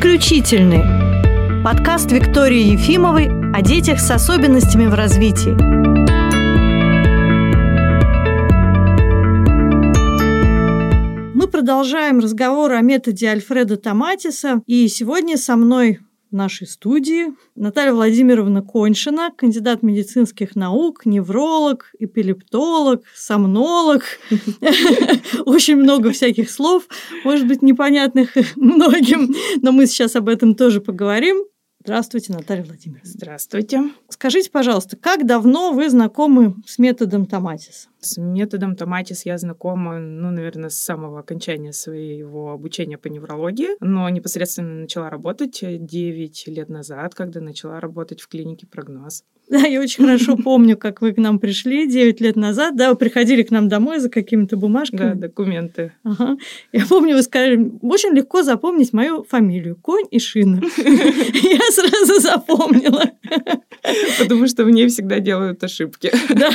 Исключительный. Подкаст Виктории Ефимовой о детях с особенностями в развитии. Мы продолжаем разговор о методе Альфреда Томатиса. И сегодня со мной нашей студии Наталья Владимировна Коньшина, кандидат медицинских наук, невролог, эпилептолог, сомнолог. Очень много всяких слов, может быть, непонятных многим, но мы сейчас об этом тоже поговорим. Здравствуйте, Наталья Владимировна. Здравствуйте. Скажите, пожалуйста, как давно вы знакомы с методом Томатиса? С методом Томатис я знакома, ну, наверное, с самого окончания своего обучения по неврологии, но непосредственно начала работать 9 лет назад, когда начала работать в клинике «Прогноз». Да, я очень хорошо помню, как вы к нам пришли 9 лет назад. Да, вы приходили к нам домой за какими-то бумажками. Да, документы. Ага. Я помню, вы сказали, очень легко запомнить мою фамилию. Конь и шина. Я сразу запомнила. Потому что в ней всегда делают ошибки. Да.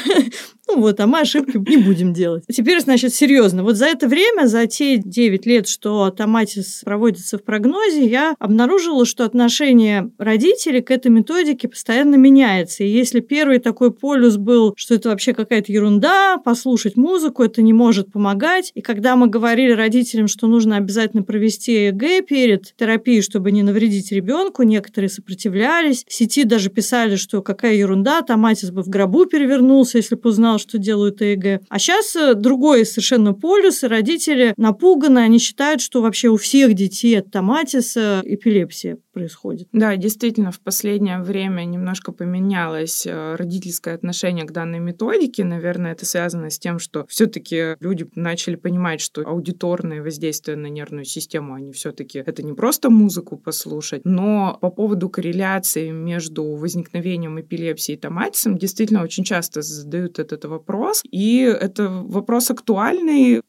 Ну вот, а мы ошибки не будем делать. Теперь, значит, серьезно. Вот за это время, за те 9 лет, что Томатис проводится в прогнозе, я обнаружила, что отношение родителей к этой методике постоянно меняется. И если первый такой полюс был, что это вообще какая-то ерунда, послушать музыку, это не может помогать. И когда мы говорили родителям, что нужно обязательно провести ЭГ перед терапией, чтобы не навредить ребенку, некоторые сопротивлялись. В сети даже писали, что какая ерунда, Томатис бы в гробу перевернулся, если бы узнал, что делают ЭГ. А сейчас э, другой совершенно полюс, и родители напуганы, они считают, что вообще у всех детей от томатиса эпилепсия происходит. Да, действительно, в последнее время немножко поменялось э, родительское отношение к данной методике. Наверное, это связано с тем, что все-таки люди начали понимать, что аудиторные воздействия на нервную систему, они все-таки это не просто музыку послушать, но по поводу корреляции между возникновением эпилепсии и томатисом действительно очень часто задают этот вопрос. И это вопрос актуальный,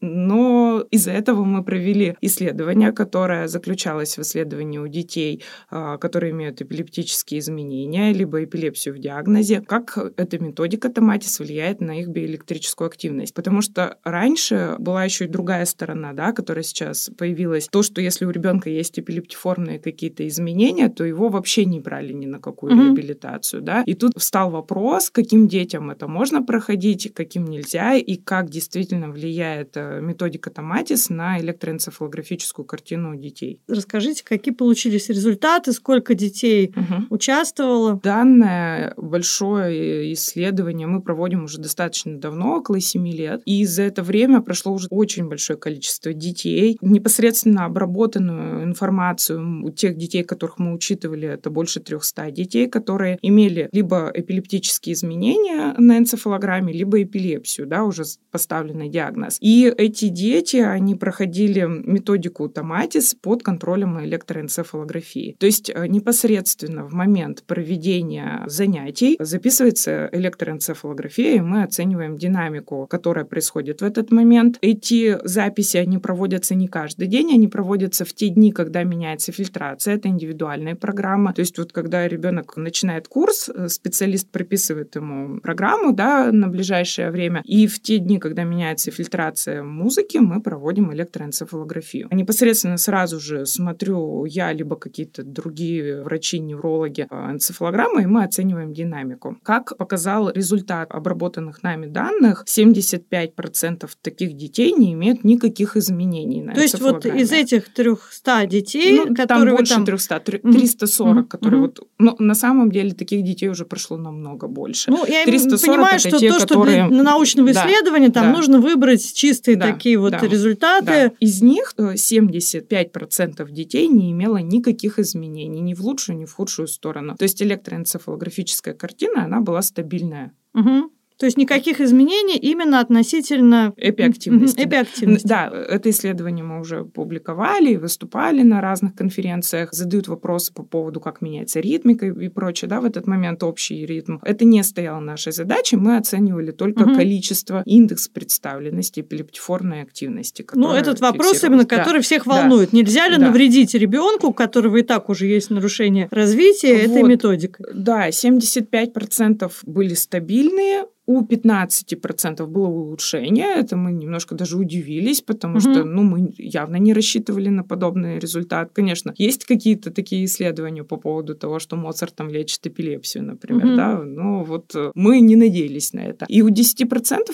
но из-за этого мы провели исследование, которое заключалось в исследовании у детей, а, которые имеют эпилептические изменения, либо эпилепсию в диагнозе, как эта методика Томатис влияет на их биоэлектрическую активность. Потому что раньше была еще и другая сторона, да, которая сейчас появилась. То, что если у ребенка есть эпилептиформные какие-то изменения, то его вообще не брали ни на какую mm-hmm. реабилитацию. Да? И тут встал вопрос, каким детям это можно проходить, каким нельзя, и как действительно влияет э, методика Томатис на электроэнцефалографическую картину детей. Расскажите, какие получились результаты, сколько детей угу. участвовало? Данное большое исследование мы проводим уже достаточно давно, около 7 лет, и за это время прошло уже очень большое количество детей. Непосредственно обработанную информацию у тех детей, которых мы учитывали, это больше 300 детей, которые имели либо эпилептические изменения на энцефалограмме, либо эпилепсию, да, уже поставленный диагноз. И эти дети, они проходили методику Томатис под контролем электроэнцефалографии. То есть э, непосредственно в момент проведения занятий записывается электроэнцефалография, и мы оцениваем динамику, которая происходит в этот момент. Эти записи, они проводятся не каждый день, они проводятся в те дни, когда меняется фильтрация, это индивидуальная программа. То есть вот когда ребенок начинает курс, э, специалист прописывает ему программу да, на ближайшее время, и в те дни, когда меняется фильтрация музыки мы проводим электроэнцефалографию. Непосредственно сразу же смотрю я, либо какие-то другие врачи, неврологи а, энцефалограммы, и мы оцениваем динамику. Как показал результат обработанных нами данных, 75% таких детей не имеют никаких изменений на То есть вот из этих 300 детей, ну, которые там больше там... 300, 340, mm-hmm. которые mm-hmm. вот... Но на самом деле таких детей уже прошло намного больше. Ну, я 340 понимаю, что те, то, что которые... для научного исследования, да, там да. нужно выбрать чистые да, такие вот да, результаты. Да. Из них 75% э, детей не имело никаких изменений ни в лучшую, ни в худшую сторону. То есть электроэнцефалографическая картина, она была стабильная. Угу. То есть никаких изменений именно относительно эпиактивности. эпиактивности. Да, это исследование мы уже публиковали, выступали на разных конференциях, задают вопросы по поводу, как меняется ритмика и прочее, да, в этот момент общий ритм. Это не стояло нашей задачей, мы оценивали только угу. количество, индекс представленности эпилептиформной активности. Ну, этот вопрос именно, который да, всех волнует. Да, Нельзя ли да. навредить ребенку, у которого и так уже есть нарушение развития вот, этой методикой? Да, 75% были стабильные, У 15% было улучшение, это мы немножко даже удивились, потому угу. что ну, мы явно не рассчитывали на подобный результат. Конечно, есть какие-то такие исследования по поводу того, что Моцарт там лечит эпилепсию, например, угу. да, но вот э, мы не надеялись на это. И у 10%,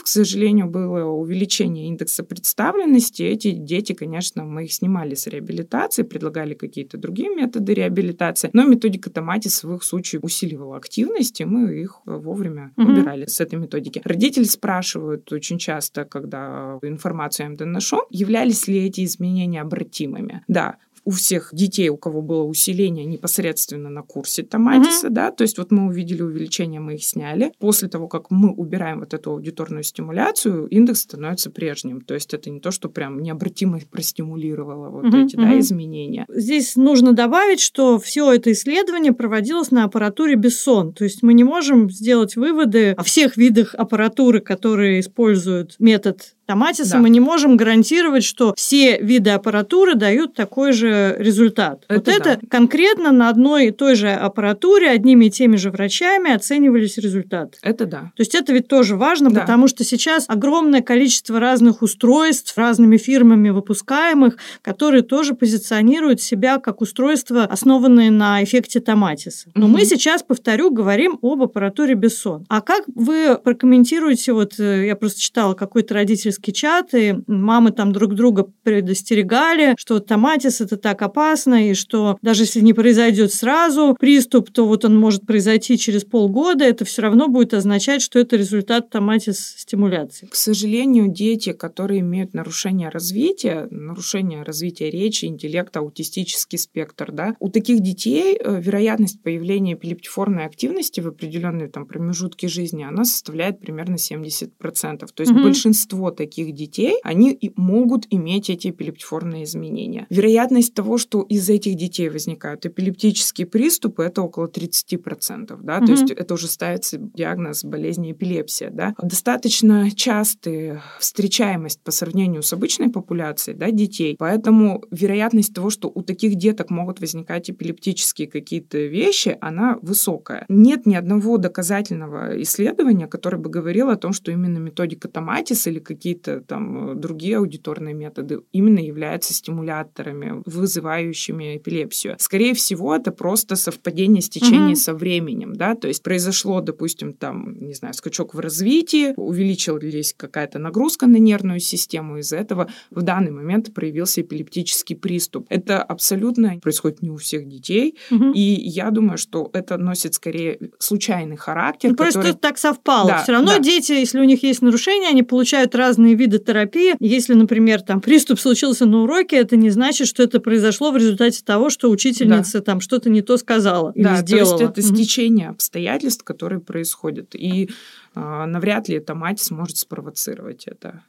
к сожалению, было увеличение индекса представленности. Эти дети, конечно, мы их снимали с реабилитации, предлагали какие-то другие методы реабилитации, но методика Томатис в их случае усиливала активность, и мы их вовремя угу. убирали с этой методики. Родители спрашивают очень часто, когда информацию я им доношу, являлись ли эти изменения обратимыми. Да, у всех детей, у кого было усиление непосредственно на курсе Томатиса, угу. да, то есть вот мы увидели увеличение, мы их сняли. После того, как мы убираем вот эту аудиторную стимуляцию, индекс становится прежним. То есть это не то, что прям необратимо простимулировало вот угу, эти да, изменения. Здесь нужно добавить, что все это исследование проводилось на аппаратуре Бессон. То есть мы не можем сделать выводы о всех видах аппаратуры, которые используют метод Томатиса да. мы не можем гарантировать, что все виды аппаратуры дают такой же результат. Это вот это да. конкретно на одной и той же аппаратуре одними и теми же врачами оценивались результаты. Это да. То есть это ведь тоже важно, да. потому что сейчас огромное количество разных устройств разными фирмами выпускаемых, которые тоже позиционируют себя как устройства, основанные на эффекте Томатиса. Но угу. мы сейчас, повторю, говорим об аппаратуре Бессон. А как вы прокомментируете, вот э, я просто читала какой-то родитель родительский чат, и мамы там друг друга предостерегали, что томатис это так опасно, и что даже если не произойдет сразу приступ, то вот он может произойти через полгода, это все равно будет означать, что это результат томатис стимуляции. К сожалению, дети, которые имеют нарушение развития, нарушение развития речи, интеллекта, аутистический спектр, да, у таких детей э, вероятность появления эпилептиформной активности в определенные там промежутки жизни, она составляет примерно 70%. То есть угу. большинство таких детей, они могут иметь эти эпилептиформные изменения. Вероятность того, что из этих детей возникают эпилептические приступы, это около 30%. Да? Угу. То есть это уже ставится диагноз болезни эпилепсия. Да? Достаточно частая встречаемость по сравнению с обычной популяцией да, детей, поэтому вероятность того, что у таких деток могут возникать эпилептические какие-то вещи, она высокая. Нет ни одного доказательного исследования, которое бы говорило о том, что именно методика Томатис или какие какие-то там э, другие аудиторные методы именно являются стимуляторами, вызывающими эпилепсию. Скорее всего, это просто совпадение стечения угу. со временем, да, то есть произошло, допустим, там, не знаю, скачок в развитии, увеличилась какая-то нагрузка на нервную систему, из-за этого в данный момент проявился эпилептический приступ. Это абсолютно происходит не у всех детей, угу. и я думаю, что это носит скорее случайный характер. Ну, который... Просто так совпало. Да, Все равно да. дети, если у них есть нарушения, они получают разные разные виды терапии. Если, например, там приступ случился на уроке, это не значит, что это произошло в результате того, что учительница да. там что-то не то сказала или да, сделала. То есть это стечение обстоятельств, которые происходят. И э, навряд ли эта мать сможет спровоцировать это.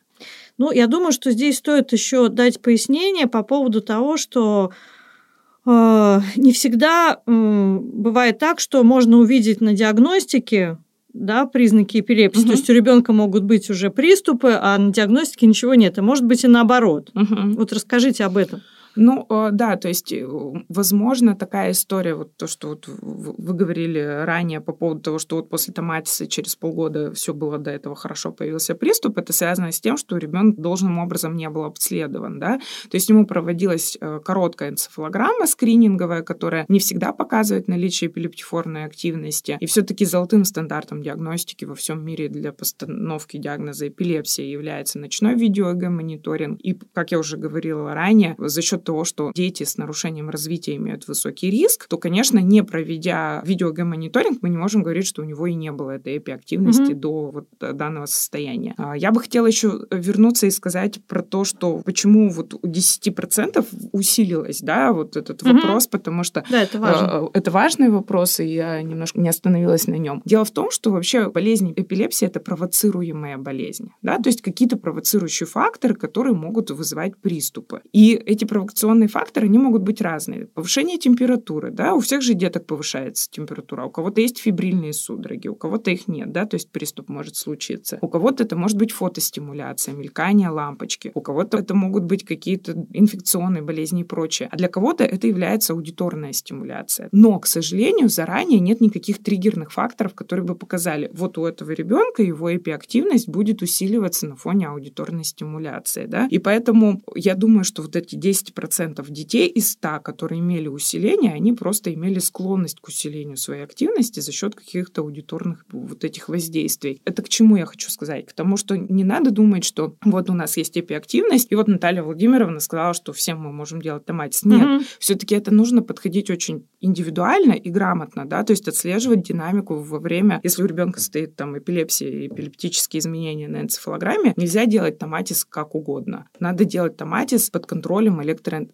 Ну, я думаю, что здесь стоит еще дать пояснение по поводу того, что э, не всегда бывает так, что можно увидеть на диагностике да, признаки эпилепсии. Угу. То есть у ребенка могут быть уже приступы, а на диагностике ничего нет. А может быть и наоборот. Угу. Вот расскажите об этом. Ну, э, да, то есть, э, возможно, такая история, вот то, что вот вы говорили ранее по поводу того, что вот после томатиса через полгода все было до этого хорошо, появился приступ, это связано с тем, что ребенок должным образом не был обследован, да, то есть ему проводилась э, короткая энцефалограмма скрининговая, которая не всегда показывает наличие эпилептиформной активности, и все-таки золотым стандартом диагностики во всем мире для постановки диагноза эпилепсия является ночной видеоэго-мониторинг, и, как я уже говорила ранее, за счет того, что дети с нарушением развития имеют высокий риск, то, конечно, не проведя видеогомониторинг, мы не можем говорить, что у него и не было этой эпиактивности mm-hmm. до вот данного состояния. А, я бы хотела еще вернуться и сказать про то, что почему вот у 10% усилилось, да, вот этот mm-hmm. вопрос, потому что да, это, важно. это важный вопрос, и я немножко не остановилась на нем. Дело в том, что вообще болезнь эпилепсии это провоцируемая болезнь, да, то есть какие-то провоцирующие факторы, которые могут вызывать приступы. И эти провоцирующие инфекционные факторы, они могут быть разные. Повышение температуры, да, у всех же деток повышается температура, у кого-то есть фибрильные судороги, у кого-то их нет, да, то есть приступ может случиться. У кого-то это может быть фотостимуляция, мелькание лампочки, у кого-то это могут быть какие-то инфекционные болезни и прочее, а для кого-то это является аудиторная стимуляция. Но, к сожалению, заранее нет никаких триггерных факторов, которые бы показали, вот у этого ребенка его эпиактивность будет усиливаться на фоне аудиторной стимуляции, да, и поэтому я думаю, что вот эти 10% детей из 100, которые имели усиление, они просто имели склонность к усилению своей активности за счет каких-то аудиторных вот этих воздействий. Это к чему я хочу сказать? К тому, что не надо думать, что вот у нас есть эпиактивность, и вот Наталья Владимировна сказала, что всем мы можем делать томатис. Нет, mm-hmm. все-таки это нужно подходить очень индивидуально и грамотно, да, то есть отслеживать динамику во время, если у ребенка стоит там эпилепсия, эпилептические изменения на энцефалограмме, нельзя делать томатис как угодно. Надо делать томатис под контролем электро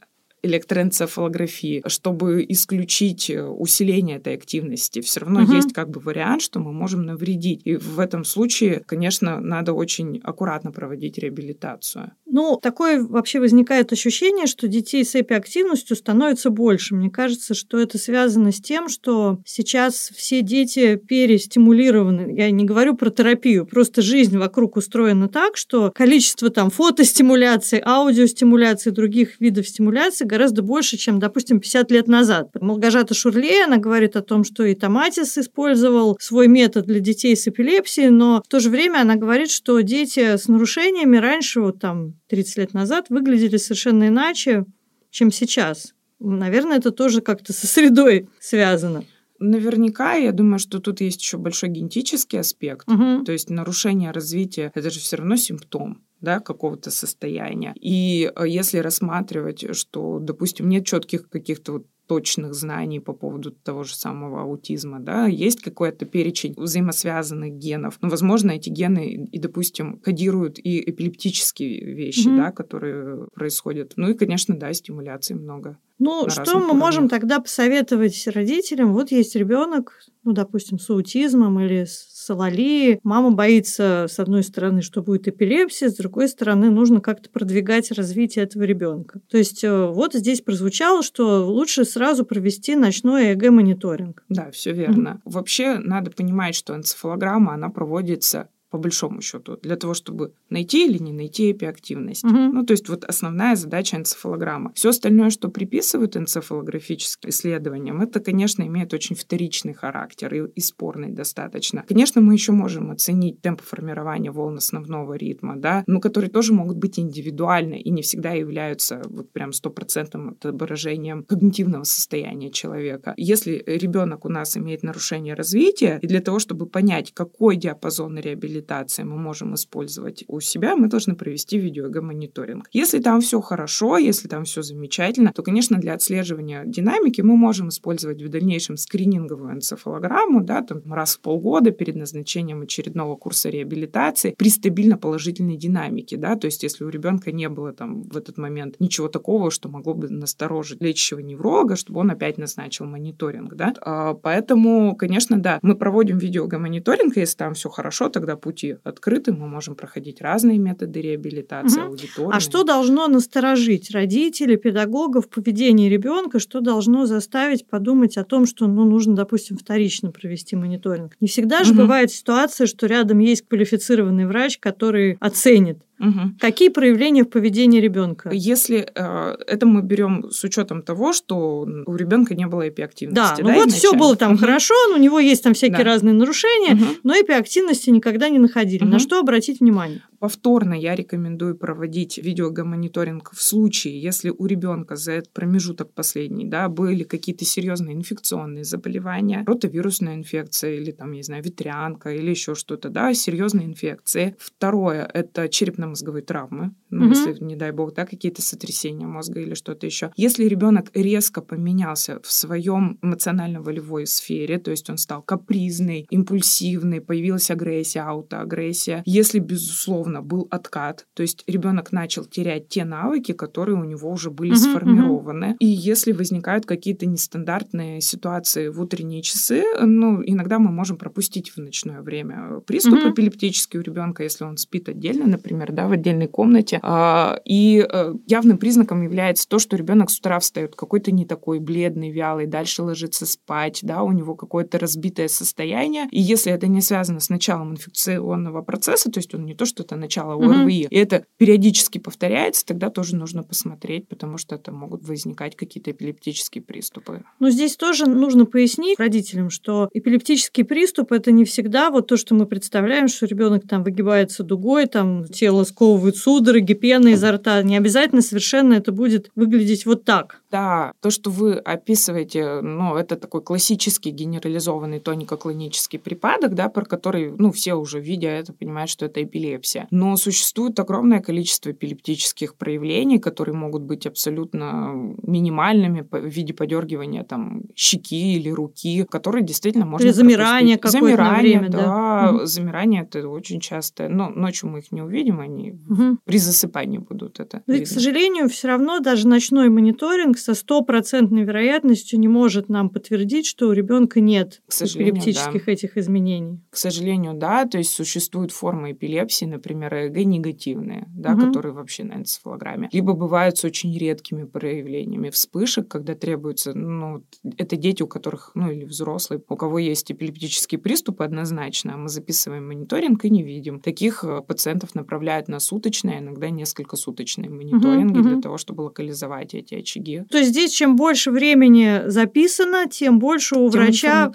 электроэнцефалографии, чтобы исключить э, усиление этой активности. Все равно угу. есть как бы вариант, что мы можем навредить. И в этом случае, конечно, надо очень аккуратно проводить реабилитацию. Ну, такое вообще возникает ощущение, что детей с эпиактивностью становится больше. Мне кажется, что это связано с тем, что сейчас все дети перестимулированы. Я не говорю про терапию, просто жизнь вокруг устроена так, что количество там фотостимуляции, аудиостимуляции, других видов стимуляции гораздо больше, чем, допустим, 50 лет назад. Малгажата Шурле, она говорит о том, что и Томатис использовал свой метод для детей с эпилепсией, но в то же время она говорит, что дети с нарушениями раньше, вот там 30 лет назад, выглядели совершенно иначе, чем сейчас. Наверное, это тоже как-то со средой связано. Наверняка, я думаю, что тут есть еще большой генетический аспект. Угу. То есть нарушение развития это же все равно симптом да, какого-то состояния. И э, если рассматривать, что, допустим, нет четких каких-то вот точных знаний по поводу того же самого аутизма, да, есть какой-то перечень взаимосвязанных генов, но, возможно, эти гены и, допустим, кодируют и эпилептические вещи, mm-hmm. да, которые происходят. Ну и, конечно, да, стимуляции много. Ну, что мы уровнях. можем тогда посоветовать родителям? Вот есть ребенок, ну, допустим, с аутизмом или с алалией. Мама боится, с одной стороны, что будет эпилепсия, с другой стороны, нужно как-то продвигать развитие этого ребенка. То есть э, вот здесь прозвучало, что лучше сразу провести ночной ЭГ-мониторинг. Да, все верно. Mm-hmm. Вообще надо понимать, что энцефалограмма, она проводится по большому счету, для того, чтобы найти или не найти эпиактивность. Угу. Ну, то есть вот основная задача энцефалограмма. Все остальное, что приписывают энцефалографическим исследованиям, это, конечно, имеет очень вторичный характер и, и спорный достаточно. Конечно, мы еще можем оценить темп формирования волн основного ритма, да, но которые тоже могут быть индивидуальны и не всегда являются вот прям стопроцентным отображением когнитивного состояния человека. Если ребенок у нас имеет нарушение развития, и для того, чтобы понять, какой диапазон реабилитации реабилитации мы можем использовать у себя, мы должны провести видеогомониторинг. Если там все хорошо, если там все замечательно, то, конечно, для отслеживания динамики мы можем использовать в дальнейшем скрининговую энцефалограмму, да, там раз в полгода перед назначением очередного курса реабилитации при стабильно положительной динамике, да, то есть если у ребенка не было там в этот момент ничего такого, что могло бы насторожить лечащего невролога, чтобы он опять назначил мониторинг, да. А, поэтому, конечно, да, мы проводим видеогомониторинг, если там все хорошо, тогда пусть пути открыты, мы можем проходить разные методы реабилитации, угу. аудитории. А что должно насторожить родителей, педагогов в поведении ребенка, что должно заставить подумать о том, что ну, нужно, допустим, вторично провести мониторинг? Не всегда же угу. бывает ситуация, что рядом есть квалифицированный врач, который оценит Угу. Какие проявления в поведении ребенка? Если э, это мы берем с учетом того, что у ребенка не было эпиактивности. Да, ну да, вот все было там угу. хорошо, у него есть там всякие да. разные нарушения, угу. но эпиактивности никогда не находили. Угу. На что обратить внимание? Повторно я рекомендую проводить видеогомониторинг в случае, если у ребенка за этот промежуток последний, да, были какие-то серьезные инфекционные заболевания, ротовирусная инфекция или там, я не знаю, ветрянка или еще что-то, да, серьезные инфекции. Второе – это черепно-мозговые травмы, ну, угу. если, не дай бог, да, какие-то сотрясения мозга или что-то еще. Если ребенок резко поменялся в своем эмоционально-волевой сфере, то есть он стал капризный, импульсивный, появилась агрессия, аутоагрессия, если, безусловно, условно был откат, то есть ребенок начал терять те навыки, которые у него уже были uh-huh, сформированы. Uh-huh. И если возникают какие-то нестандартные ситуации в утренние часы, ну, иногда мы можем пропустить в ночное время приступ uh-huh. эпилептический у ребенка, если он спит отдельно, например, да, в отдельной комнате, А, и э, явным признаком является то, что ребенок с утра встает какой-то не такой бледный, вялый, дальше ложится спать, да, у него какое-то разбитое состояние. И если это не связано с началом инфекционного процесса, то есть он не то, что это начало ОРВИ, mm-hmm. и это периодически повторяется, тогда тоже нужно посмотреть, потому что это могут возникать какие-то эпилептические приступы. Но здесь тоже нужно пояснить родителям, что эпилептический приступ это не всегда вот то, что мы представляем, что ребенок там выгибается дугой, там тело сковывает судороги, пена изо рта. Не обязательно совершенно это будет выглядеть вот так. Да, то, что вы описываете, ну, это такой классический генерализованный тонико-клинический припадок, да, про который, ну, все уже видя это, понимают, что это эпилепсия. Но существует огромное количество эпилептических проявлений, которые могут быть абсолютно минимальными в виде подергивания там щеки или руки, которые действительно можно Или замирание какое-то Замирание, время, да. да. Замирание это очень часто. Но ночью мы их не увидим, они угу. при засыпании будут это. И, к сожалению, все равно даже ночной мониторинг со стопроцентной вероятностью не может нам подтвердить, что у ребенка нет эпилептических да. этих изменений. К сожалению, да. То есть существуют формы эпилепсии, например, ЭГ негативные, да, угу. которые вообще на энцефалограмме. Либо бывают с очень редкими проявлениями вспышек, когда требуется, ну, это дети, у которых, ну, или взрослые, у кого есть эпилептические приступы однозначно, а мы записываем мониторинг и не видим. Таких э, пациентов направляют на суточные, иногда несколько суточные мониторинги угу, для того, чтобы локализовать эти очаги. То есть здесь чем больше времени записано, тем больше у тем врача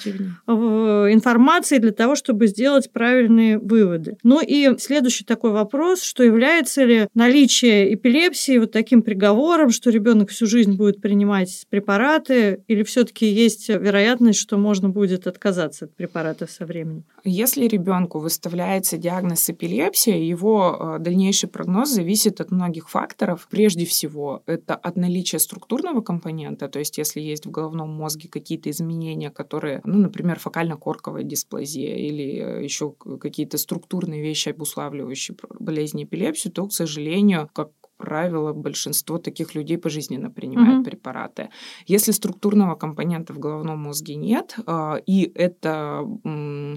информации для того, чтобы сделать правильные выводы. Ну и следующий такой вопрос, что является ли наличие эпилепсии вот таким приговором, что ребенок всю жизнь будет принимать препараты, или все-таки есть вероятность, что можно будет отказаться от препаратов со временем? Если ребенку выставляется диагноз эпилепсия, его э, дальнейший прогноз зависит от многих факторов. Прежде всего, это от наличия структурного компонента, то есть если есть в головном мозге какие-то изменения, которые, ну, например, фокально-корковая дисплазия или э, еще какие-то структурные вещи, обуславливающие болезнь эпилепсию, то, к сожалению, как правило, большинство таких людей пожизненно принимает mm-hmm. препараты. Если структурного компонента в головном мозге нет, а, и эта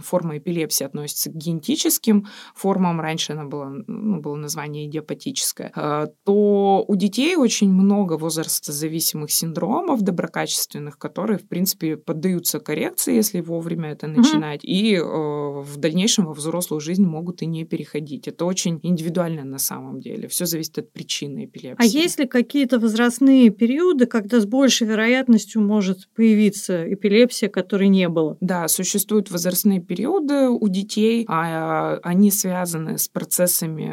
форма эпилепсии относится к генетическим формам, раньше она была, ну, было название идиопатическое, а, то у детей очень много возрастозависимых синдромов доброкачественных, которые, в принципе, поддаются коррекции, если вовремя это начинать, mm-hmm. и э, в дальнейшем во взрослую жизнь могут и не переходить. Это очень индивидуально на самом деле. Все зависит от причин причины эпилепсии. А есть ли какие-то возрастные периоды, когда с большей вероятностью может появиться эпилепсия, которой не было? Да, существуют возрастные периоды у детей, а они связаны с процессами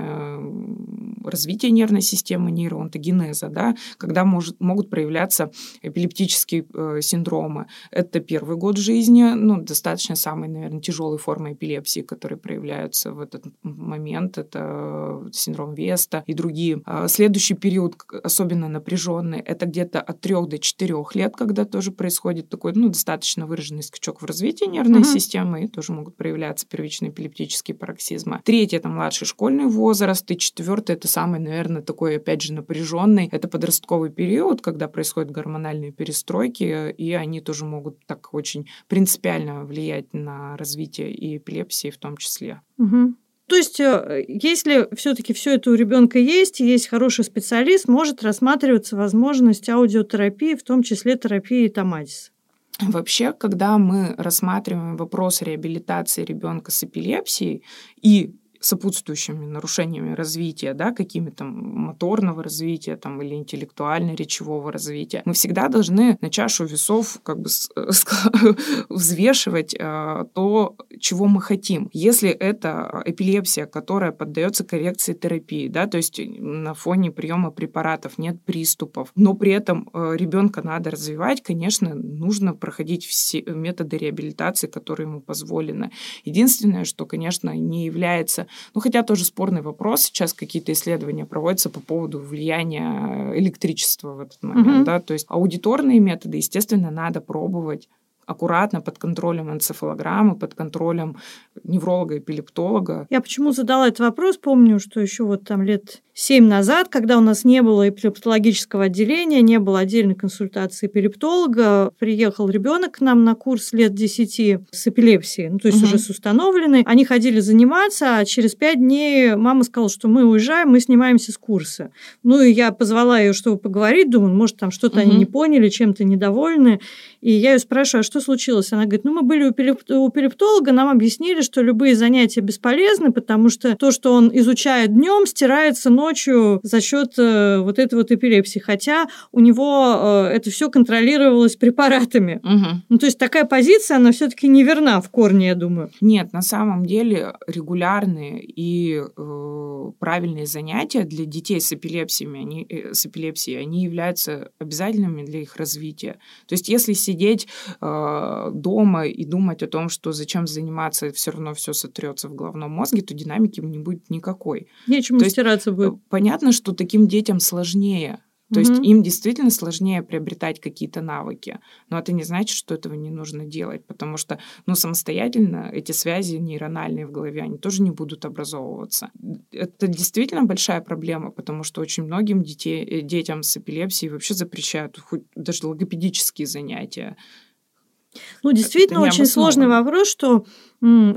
развития нервной системы, нейроонтогенеза, да, когда может, могут проявляться эпилептические э, синдромы. Это первый год жизни, ну, достаточно самой, наверное, тяжелой формы эпилепсии, которые проявляются в этот момент. Это синдром Веста и другие. А Следующий период, особенно напряженный, это где-то от 3 до 4 лет, когда тоже происходит такой ну, достаточно выраженный скачок в развитии нервной uh-huh. системы, и тоже могут проявляться первичные эпилептические пароксизмы. Третий – это младший школьный возраст, и четвертый – это самый, наверное, такой, опять же, напряженный. Это подростковый период, когда происходят гормональные перестройки, и они тоже могут так очень принципиально влиять на развитие и эпилепсии в том числе. Угу. То есть, э, если все-таки все это у ребенка есть, есть хороший специалист, может рассматриваться возможность аудиотерапии, в том числе терапии томатис. Вообще, когда мы рассматриваем вопрос реабилитации ребенка с эпилепсией и сопутствующими нарушениями развития, да, какими-то моторного развития там, или интеллектуально-речевого развития, мы всегда должны на чашу весов как бы взвешивать э, то, чего мы хотим. Если это эпилепсия, которая поддается коррекции терапии, да, то есть на фоне приема препаратов нет приступов, но при этом э, ребенка надо развивать, конечно, нужно проходить все методы реабилитации, которые ему позволены. Единственное, что, конечно, не является ну, хотя тоже спорный вопрос. Сейчас какие-то исследования проводятся по поводу влияния электричества в этот момент. Mm-hmm. Да? То есть аудиторные методы, естественно, надо пробовать аккуратно под контролем энцефалограммы, под контролем невролога-эпилептолога. Я почему задала этот вопрос? Помню, что еще вот там лет семь назад, когда у нас не было эпилептологического отделения, не было отдельной консультации эпилептолога, приехал ребенок к нам на курс лет 10 с эпилепсией, ну, то есть угу. уже с установленной. Они ходили заниматься, а через пять дней мама сказала, что мы уезжаем, мы снимаемся с курса. Ну, и я позвала ее, чтобы поговорить, думаю, может, там что-то угу. они не поняли, чем-то недовольны. И я ее спрашиваю, а что случилось? Она говорит, ну, мы были у эпилептолога, нам объяснили, что любые занятия бесполезны, потому что то, что он изучает днем, стирается ночью ночью за счет э, вот этой вот эпилепсии, хотя у него э, это все контролировалось препаратами. Угу. Ну, то есть такая позиция, она все-таки неверна в корне, я думаю. Нет, на самом деле регулярные и э, правильные занятия для детей с эпилепсиями, они, э, с эпилепсией, они являются обязательными для их развития. То есть если сидеть э, дома и думать о том, что зачем заниматься, все равно все сотрется в головном мозге, то динамики не будет никакой. Нечему то стираться будет понятно, что таким детям сложнее. То mm-hmm. есть им действительно сложнее приобретать какие-то навыки. Но это не значит, что этого не нужно делать, потому что ну, самостоятельно эти связи нейрональные в голове, они тоже не будут образовываться. Это действительно большая проблема, потому что очень многим детей, э, детям с эпилепсией вообще запрещают хоть даже логопедические занятия. Ну, действительно, очень сложный вопрос, что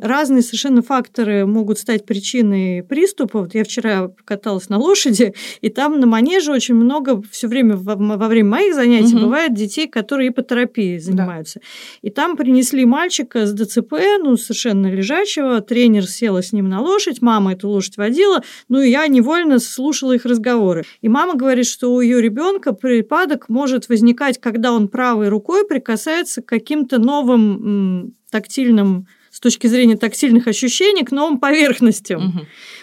разные совершенно факторы могут стать причиной приступа. Вот я вчера каталась на лошади, и там на манеже очень много все время во, во время моих занятий угу. бывает детей, которые ипотерапией занимаются. Да. И там принесли мальчика с ДЦП, ну, совершенно лежачего, тренер села с ним на лошадь, мама эту лошадь водила, ну, и я невольно слушала их разговоры. И мама говорит, что у ее ребенка припадок может возникать, когда он правой рукой прикасается к каким-то новым тактильным с точки зрения тактильных ощущений к новым поверхностям. Угу.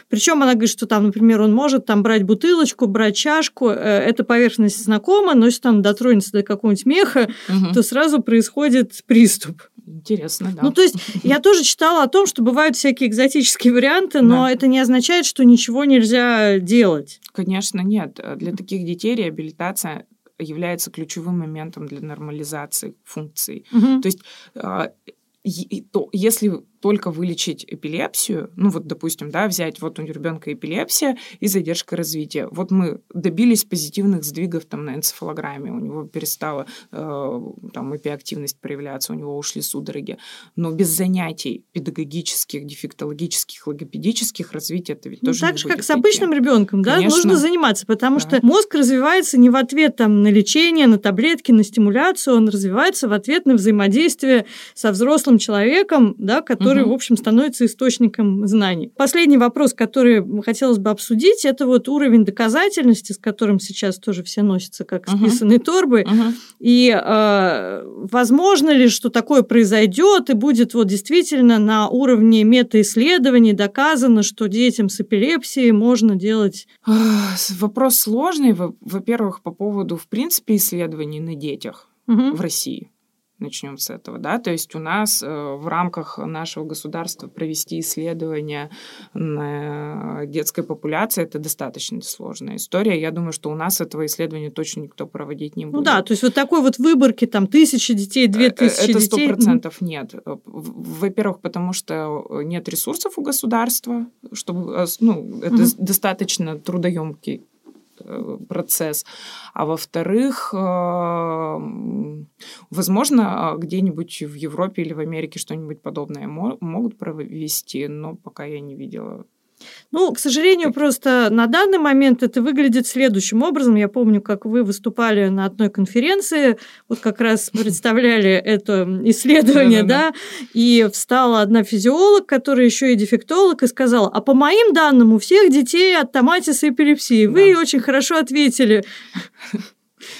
Причем она говорит, что там, например, он может там брать бутылочку, брать чашку, э, эта поверхность знакома, но если там дотронется до какого-нибудь меха, угу. то сразу происходит приступ. Интересно, да. Ну, то есть я тоже читала о том, что бывают всякие экзотические варианты, но да. это не означает, что ничего нельзя делать. Конечно, нет. Для таких детей реабилитация является ключевым моментом для нормализации функций. Угу. То есть если только вылечить эпилепсию, ну вот, допустим, да, взять вот у ребенка эпилепсия и задержка развития. Вот мы добились позитивных сдвигов там на энцефалограмме, у него перестала э, там эпиактивность проявляться, у него ушли судороги. Но без занятий педагогических, дефектологических, логопедических развития это ведь ну, тоже Так же, как с обычным ребенком, да, Конечно. нужно заниматься, потому да. что мозг развивается не в ответ там на лечение, на таблетки, на стимуляцию, он развивается в ответ на взаимодействие со взрослым человеком, да, который который, угу. в общем, становится источником знаний. Последний вопрос, который хотелось бы обсудить, это вот уровень доказательности, с которым сейчас тоже все носятся как с писаной торбой. Угу. И э, возможно ли, что такое произойдет и будет вот действительно на уровне метаисследований доказано, что детям с эпилепсией можно делать? Вопрос сложный. Во-первых, по поводу, в принципе, исследований на детях угу. в России. Начнем с этого, да, то есть у нас э, в рамках нашего государства провести исследования на детской популяции это достаточно сложная история. Я думаю, что у нас этого исследования точно никто проводить не будет. Ну да, то есть вот такой вот выборки там тысячи детей, две э, тысячи детей. Это сто процентов нет. Во-первых, потому что нет ресурсов у государства, чтобы, э, ну, это угу. достаточно трудоемкий Э, процесс. А во-вторых, э, возможно, где-нибудь в Европе или в Америке что-нибудь подобное могут провести, но пока я не видела ну, к сожалению, просто на данный момент это выглядит следующим образом. Я помню, как вы выступали на одной конференции, вот как раз представляли это исследование, да, и встала одна физиолог, которая еще и дефектолог, и сказала, а по моим данным у всех детей от томатиса эпилепсии. Вы очень хорошо ответили.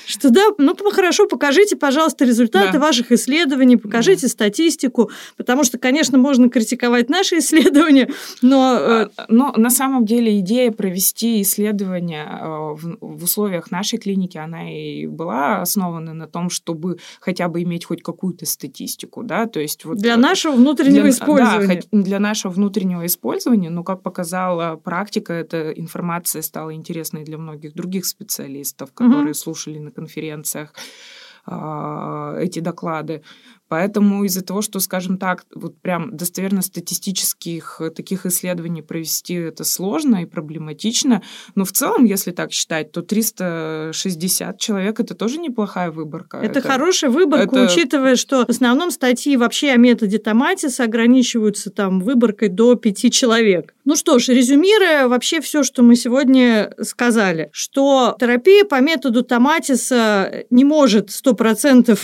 Что да, ну хорошо, покажите, пожалуйста, результаты да. ваших исследований, покажите да. статистику, потому что, конечно, можно критиковать наши исследования, но... Э, а, но на самом деле идея провести исследования э, в, условиях нашей клиники, она и была основана на том, чтобы хотя бы иметь хоть какую-то статистику, да, то есть вот... Для нашего внутреннего для, использования. Да, для нашего внутреннего использования, но, как показала практика, эта информация стала интересной для многих других специалистов, которые угу. Слушали на конференциях а, эти доклады. Поэтому из-за того, что, скажем так, вот прям достоверно статистических таких исследований провести это сложно и проблематично, но в целом, если так считать, то 360 человек это тоже неплохая выборка. Это, это хорошая выборка, это... учитывая, что в основном статьи вообще о методе Томатиса ограничиваются там выборкой до пяти человек. Ну что ж, резюмируя вообще все, что мы сегодня сказали, что терапия по методу Томатиса не может 100%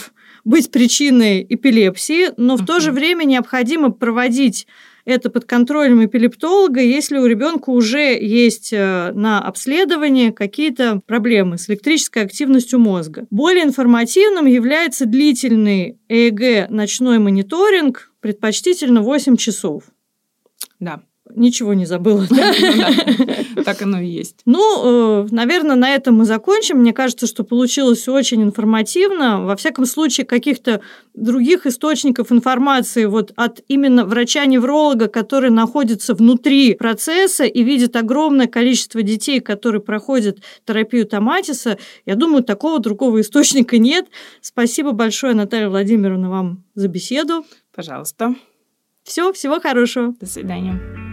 быть причиной эпилепсии, но в то же время необходимо проводить это под контролем эпилептолога, если у ребенка уже есть э, на обследовании какие-то проблемы с электрической активностью мозга. Более информативным является длительный ЭЭГ ночной мониторинг, предпочтительно 8 часов. Да ничего не забыла. Так оно и есть. Ну, э, наверное, на этом мы закончим. Мне кажется, что получилось очень информативно. Во всяком случае, каких-то других источников информации вот от именно врача-невролога, который находится внутри процесса и видит огромное количество детей, которые проходят терапию томатиса, я думаю, такого другого источника нет. Спасибо большое, Наталья Владимировна, вам за беседу. Пожалуйста. Все, всего хорошего. До свидания.